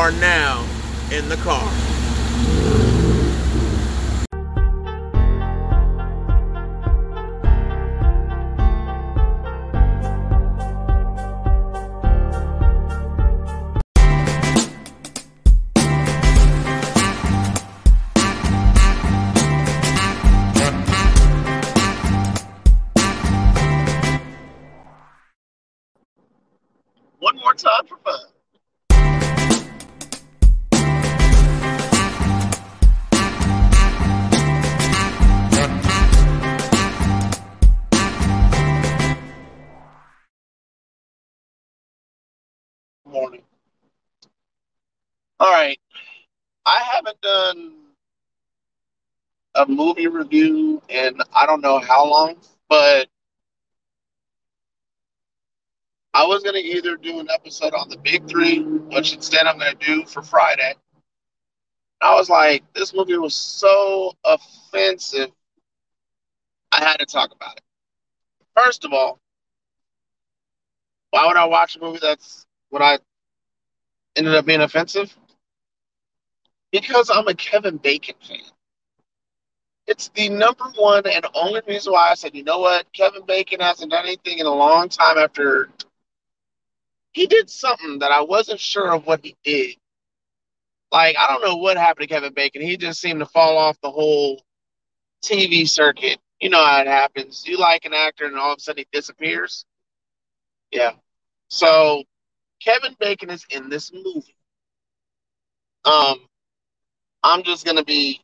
are now in the car. One more time for fun. All right. I haven't done a movie review in I don't know how long, but I was gonna either do an episode on the big three, which instead I'm gonna do for Friday. I was like, this movie was so offensive. I had to talk about it. First of all, why would I watch a movie that's what I ended up being offensive? Because I'm a Kevin Bacon fan. It's the number one and only reason why I said, you know what, Kevin Bacon hasn't done anything in a long time after he did something that I wasn't sure of what he did. Like, I don't know what happened to Kevin Bacon. He just seemed to fall off the whole TV circuit. You know how it happens. You like an actor and all of a sudden he disappears. Yeah. So Kevin Bacon is in this movie. Um, I'm just gonna be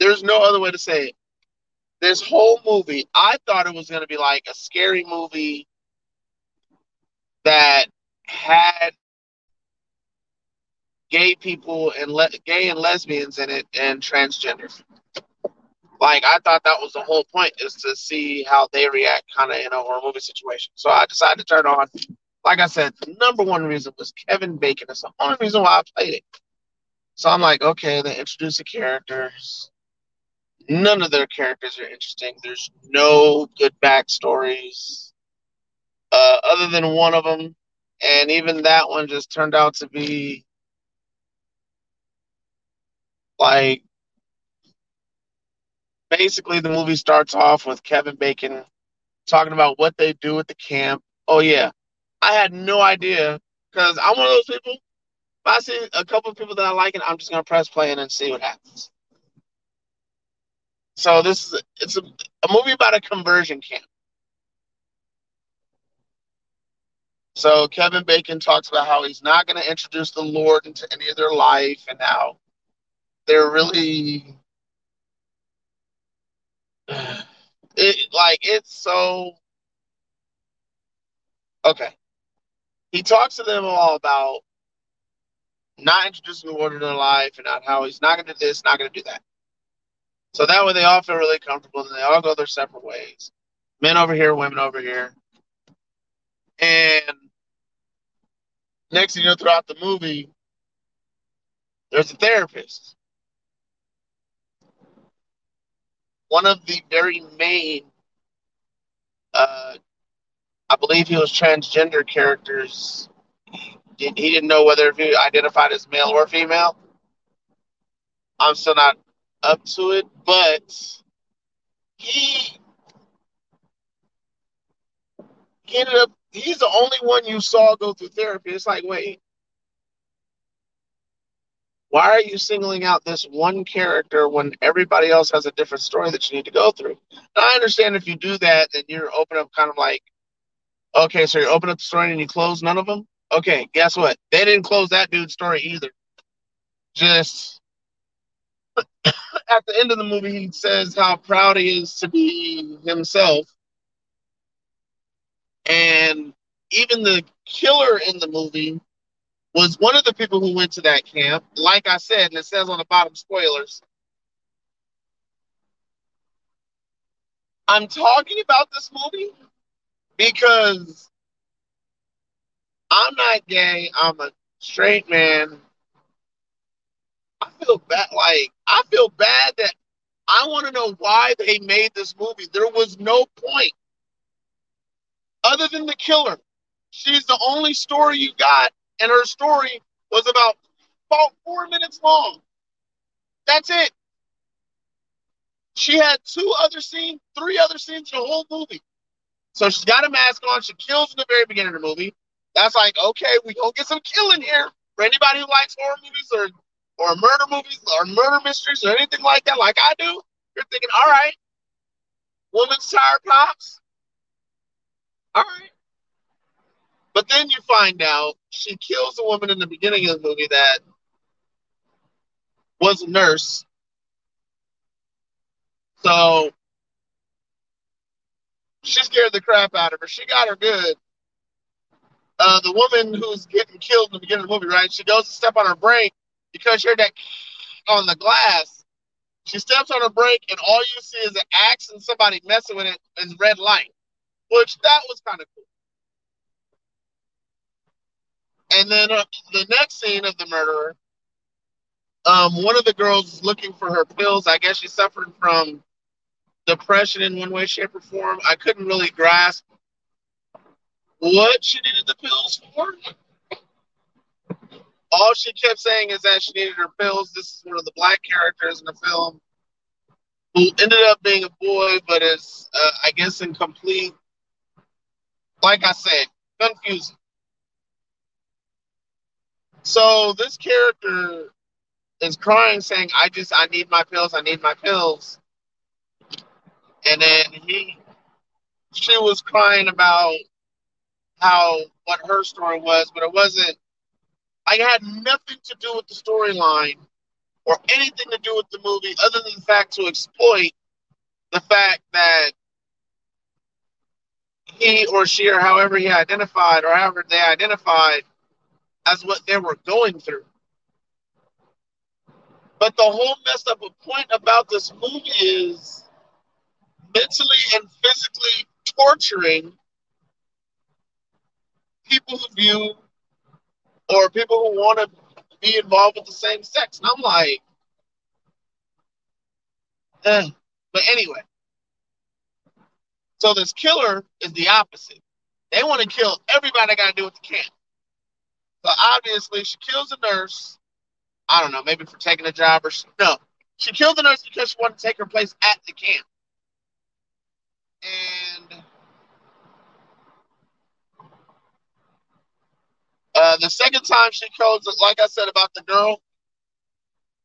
there's no other way to say it. This whole movie, I thought it was gonna be like a scary movie that had gay people and le- gay and lesbians in it and transgender. Like I thought that was the whole point is to see how they react kind of in a horror movie situation. So I decided to turn on. Like I said, the number one reason was Kevin Bacon. That's the only reason why I played it. So I'm like, okay, they introduce the characters. None of their characters are interesting. There's no good backstories uh, other than one of them, and even that one just turned out to be like basically the movie starts off with Kevin Bacon talking about what they do at the camp. Oh yeah, I had no idea because I'm one of those people. I see a couple of people that I like, and I'm just gonna press play and see what happens. So this is it's a, a movie about a conversion camp. So Kevin Bacon talks about how he's not going to introduce the Lord into any of their life, and how they're really it like it's so okay. He talks to them all about not introducing the Lord into their life and not how he's not going to do this, not going to do that. So that way they all feel really comfortable and they all go their separate ways. Men over here, women over here. And next thing you know, throughout the movie, there's a therapist. One of the very main, uh, I believe he was transgender characters. He, didn't know whether he identified as male or female. I'm still not up to it, but he he ended up he's the only one you saw go through therapy. It's like, wait, why are you singling out this one character when everybody else has a different story that you need to go through? And I understand if you do that, then you're open up kind of like, okay, so you open up the story and you close none of them. Okay, guess what? They didn't close that dude's story either. Just at the end of the movie, he says how proud he is to be himself. And even the killer in the movie was one of the people who went to that camp. Like I said, and it says on the bottom spoilers. I'm talking about this movie because I'm not gay. I'm a straight man. I feel bad. Like I feel bad that I want to know why they made this movie. There was no point other than the killer. She's the only story you got and her story was about about four minutes long. That's it. She had two other scenes, three other scenes in the whole movie. So she's got a mask on. She kills in the very beginning of the movie. That's like, okay, we gonna get some killing here. For anybody who likes horror movies or or murder movies or murder mysteries or anything like that, like I do, you're thinking, all right, woman's tire pops. All right. But then you find out she kills a woman in the beginning of the movie that was a nurse. So she scared the crap out of her. She got her good. Uh, the woman who's getting killed in the beginning of the movie, right? She goes to step on her brake because she heard that on the glass. She steps on her brake, and all you see is an axe and somebody messing with it in red light, which that was kind of cool. And then uh, the next scene of the murderer, um, one of the girls is looking for her pills. I guess she's suffering from depression in one way, shape, or form. I couldn't really grasp what she needed the pills for. All she kept saying is that she needed her pills. This is one of the black characters in the film who ended up being a boy, but is, uh, I guess, in complete, like I said, confusing. So this character is crying, saying, "I just, I need my pills. I need my pills." And then he, she was crying about how what her story was, but it wasn't. I had nothing to do with the storyline or anything to do with the movie, other than the fact to exploit the fact that he or she or however he identified or however they identified as what they were going through. But the whole messed up point about this movie is mentally and physically torturing people who view or people who want to be involved with the same sex. And I'm like, eh. but anyway. So this killer is the opposite. They want to kill everybody that got to do with the camp. So obviously, she kills a nurse. I don't know, maybe for taking a job or no. She killed the nurse because she wanted to take her place at the camp. And uh, the second time she kills, like I said about the girl,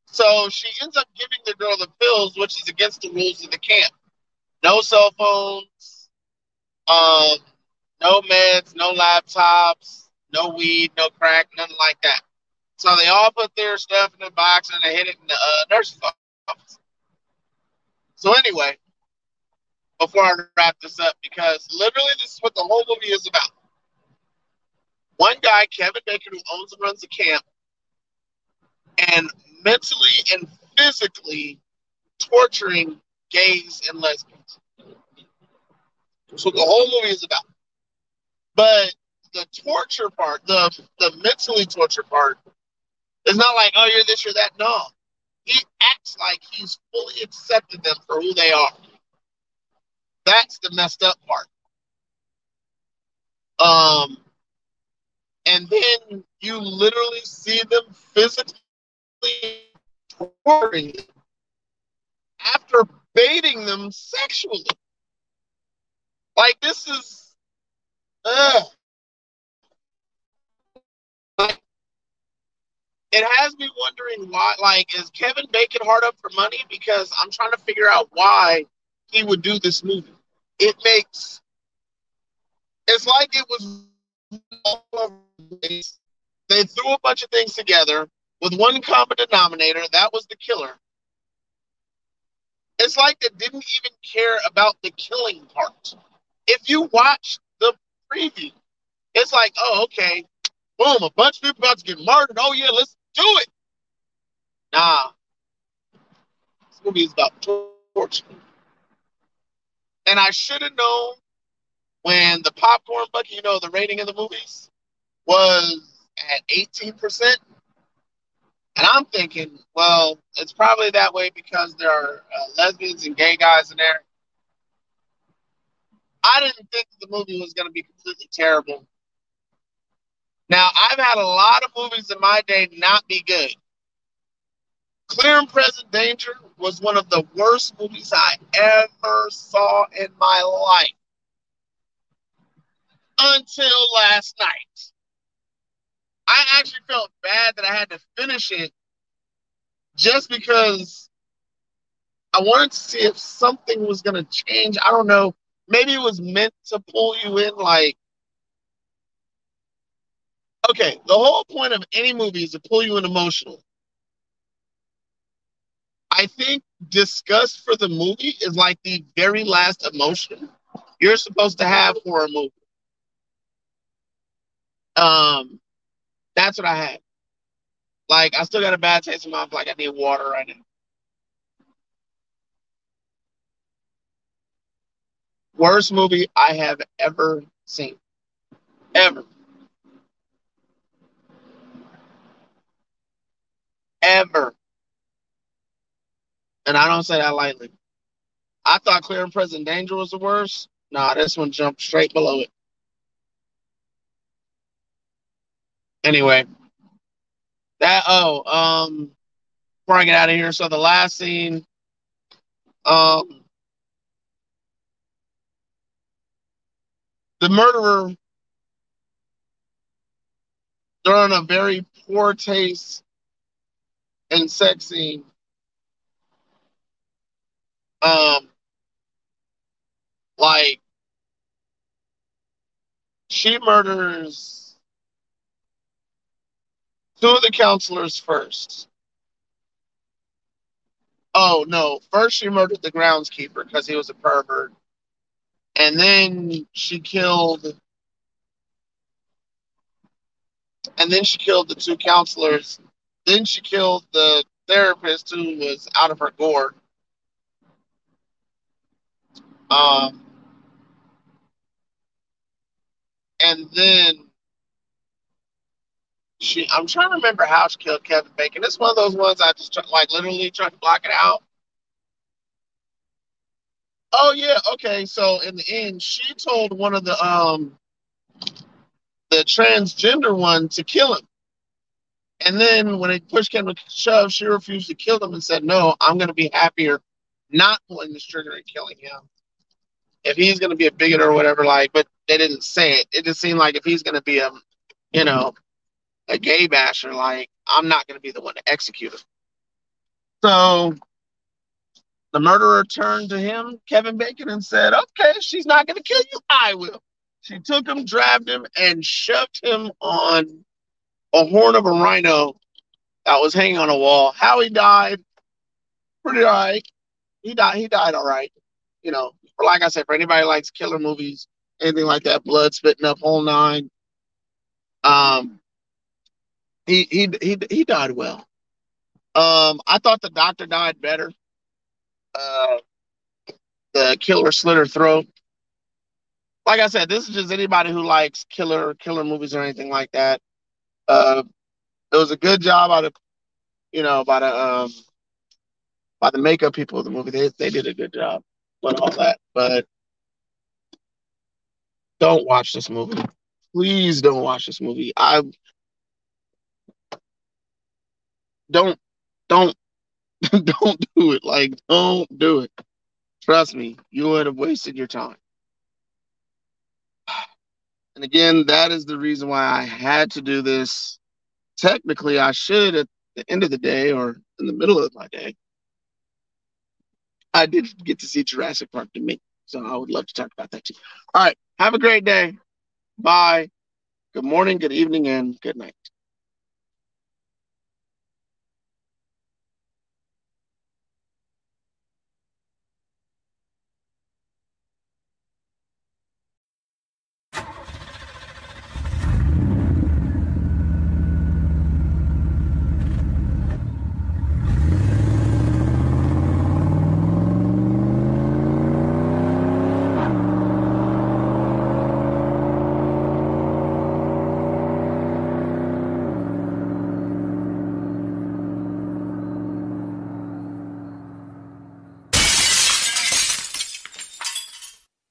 so she ends up giving the girl the pills, which is against the rules of the camp. No cell phones, um, no meds, no laptops, no weed, no crack, nothing like that. So they all put their stuff in the box and they hid it in the uh, nurse's office. So anyway, before I wrap this up, because literally this is what the whole movie is about. One guy, Kevin Bacon, who owns and runs the camp, and mentally and physically torturing gays and lesbians. What the whole movie is about. But the torture part, the the mentally torture part, is not like, oh, you're this, you're that. No. He acts like he's fully accepted them for who they are. That's the messed up part. Um, and then you literally see them physically torturing them after baiting them sexually. Like this is, ugh. Like, it has me wondering why. Like, is Kevin Bacon hard up for money? Because I'm trying to figure out why he would do this movie. It makes it's like it was they threw a bunch of things together with one common denominator. That was the killer. It's like they didn't even care about the killing part. If you watch the preview, it's like, oh, okay, boom, a bunch of people about to get murdered. Oh yeah, let's do it. Nah. This movie is about torture. And I should have known when the popcorn bucket, you know, the rating of the movies was at 18%. And I'm thinking, well, it's probably that way because there are uh, lesbians and gay guys in there. I didn't think the movie was going to be completely terrible. Now, I've had a lot of movies in my day not be good. Clear and Present Danger was one of the worst movies I ever saw in my life until last night. I actually felt bad that I had to finish it just because I wanted to see if something was going to change. I don't know. Maybe it was meant to pull you in, like, okay, the whole point of any movie is to pull you in emotionally. I think disgust for the movie is like the very last emotion you're supposed to have for a movie. Um, that's what I had. Like, I still got a bad taste in my mouth. Like, I need water right now. Worst movie I have ever seen. Ever. Ever. And I don't say that lightly. I thought Clear and Present Danger was the worst. Nah, this one jumped straight below it. Anyway, that oh, um, before I get out of here, so the last scene, um, the murderer they're during a very poor taste and sex scene, um, like she murders two of the counselors first. Oh no! First, she murdered the groundskeeper because he was a pervert, and then she killed, and then she killed the two counselors. Then she killed the therapist who was out of her gourd. Um, and then she I'm trying to remember how she killed Kevin Bacon. It's one of those ones I just like literally trying to block it out. Oh yeah, okay. So in the end, she told one of the um the transgender one to kill him. And then when it pushed came to shove, she refused to kill him and said, No, I'm gonna be happier not pulling this trigger and killing him. If he's gonna be a bigot or whatever, like, but they didn't say it. It just seemed like if he's gonna be a you know, a gay basher, like I'm not going to be the one to execute him. So the murderer turned to him, Kevin Bacon, and said, Okay, she's not going to kill you. I will. She took him, dragged him, and shoved him on a horn of a rhino that was hanging on a wall. How he died, pretty all right. He died. He died all right. You know, like I said, for anybody likes killer movies, anything like that, blood spitting up, whole nine. Um, he he he he died well. Um, I thought the doctor died better. Uh, the killer slit her throat. Like I said, this is just anybody who likes killer killer movies or anything like that. Uh, it was a good job by the, you know by the um by the makeup people of the movie. They they did a good job with all that. But don't watch this movie. Please don't watch this movie. I don't don't don't do it. Like don't do it. Trust me, you would have wasted your time. And again, that is the reason why I had to do this. Technically, I should at the end of the day or in the middle of my day. I did get to see Jurassic Park to me. So I would love to talk about that too. All right. Have a great day. Bye. Good morning, good evening, and good night.